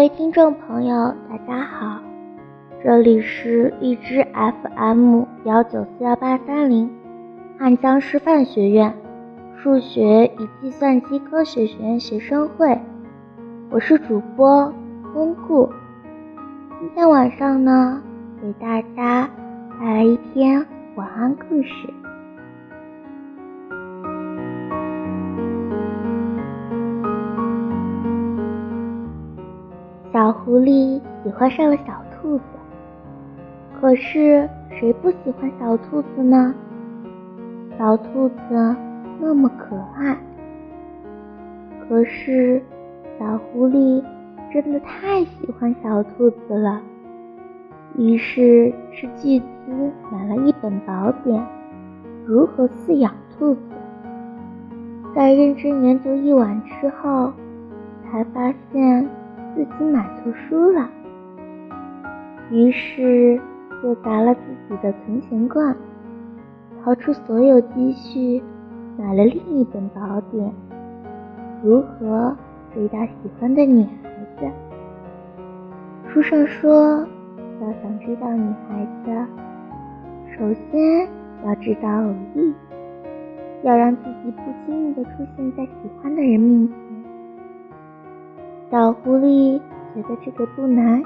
各位听众朋友，大家好，这里是荔枝 FM 幺九四幺八三零，汉江师范学院数学与计算机科学学院学生会，我是主播风顾。今天晚上呢，给大家带来一篇晚安故事。狐狸喜欢上了小兔子，可是谁不喜欢小兔子呢？小兔子那么可爱，可是小狐狸真的太喜欢小兔子了，于是斥巨资买了一本宝典《如何饲养兔子》。在认真研究一晚之后，才发现。自己买错书了，于是又砸了自己的存钱罐，掏出所有积蓄，买了另一本宝典《如何追到喜欢的女孩子》。书上说，要想追到女孩子，首先要知道偶遇，要让自己不经意的出现在喜欢的人面前。小狐狸觉得这个不难，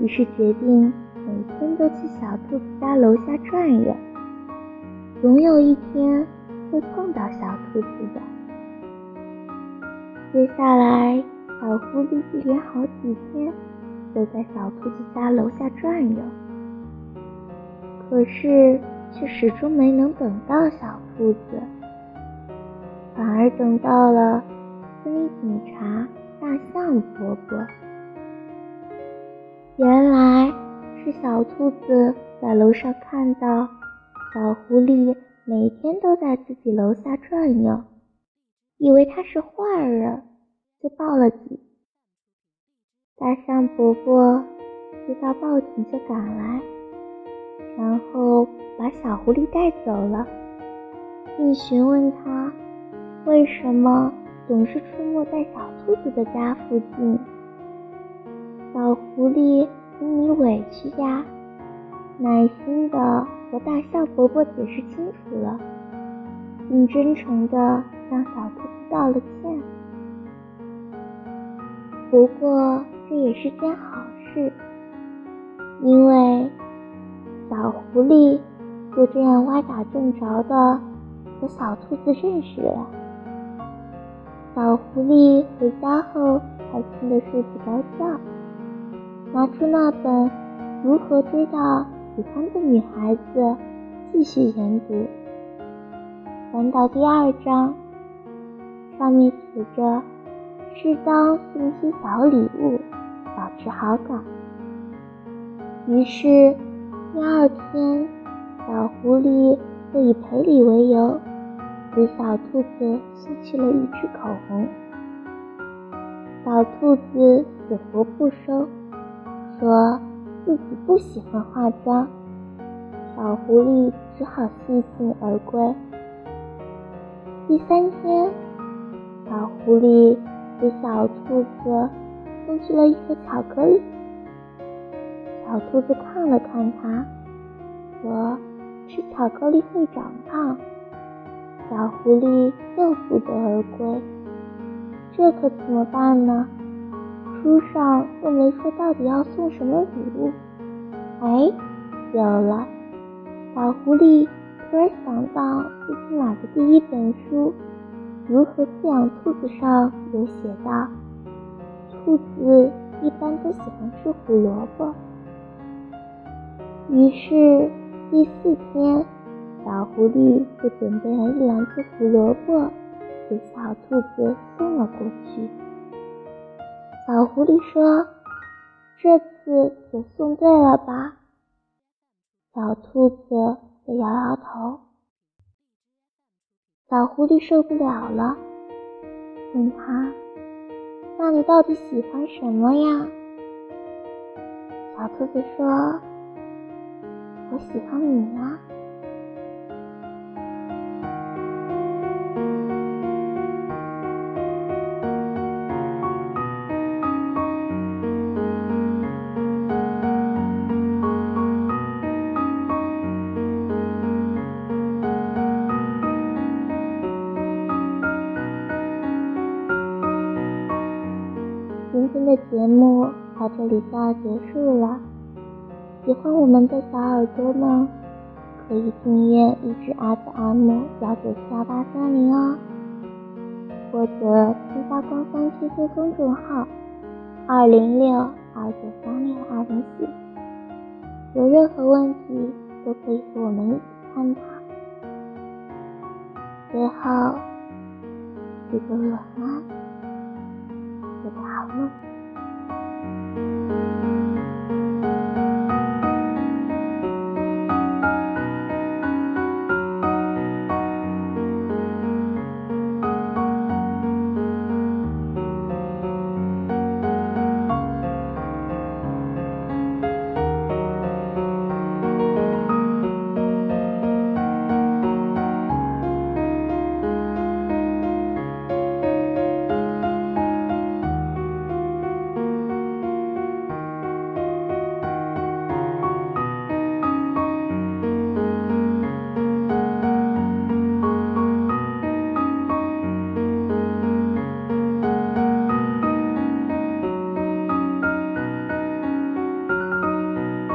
于是决定每天都去小兔子家楼下转悠，总有一天会碰到小兔子的。接下来，小狐狸一连好几天都在小兔子家楼下转悠，可是却始终没能等到小兔子，反而等到了森林警察。大象伯伯，原来是小兔子在楼上看到小狐狸每天都在自己楼下转悠，以为他是坏人，就报了警。大象伯伯接到报警就赶来，然后把小狐狸带走了，并询问他为什么。总是出没在小兔子的家附近，小狐狸心里委屈呀，耐心的和大象伯伯解释清楚了，并真诚的向小兔子道了歉。不过这也是件好事，因为小狐狸就这样歪打正着的和小兔子认识了。小狐狸回家后开心的睡不着觉，拿出那本《如何追到喜欢的女孩子》继续研读。翻到第二章，上面写着“适当送些小礼物，保持好感”。于是第二天，小狐狸就以赔礼为由。给小兔子寄去了一支口红，小兔子死活不收，说自己不喜欢化妆。小狐狸只好悻悻而归。第三天，小狐狸给小兔子送去了一盒巧克力。小兔子看了看它，说：“吃巧克力会长胖。”小狐狸又不得而归，这可怎么办呢？书上又没说到底要送什么礼物。哎，有了！小狐狸突然想到自己买的第一本书《如何饲养兔子》上有写道，兔子一般都喜欢吃胡萝卜。于是第四天。小狐狸就准备了一篮子胡萝卜，给小兔子送了过去。小狐狸说：“这次我送对了吧？”小兔子则摇摇头。小狐狸受不了了，问他：“那你到底喜欢什么呀？”小兔子说：“我喜欢你呀。”节目到这里就要结束了。喜欢我们的小耳朵们，可以订阅一只 FM 幺九七幺八三零哦，或者添加官方 QQ 公众号二零六二九三六二零四，有任何问题都可以和我们一起探讨。最后，一个晚安，做个好梦。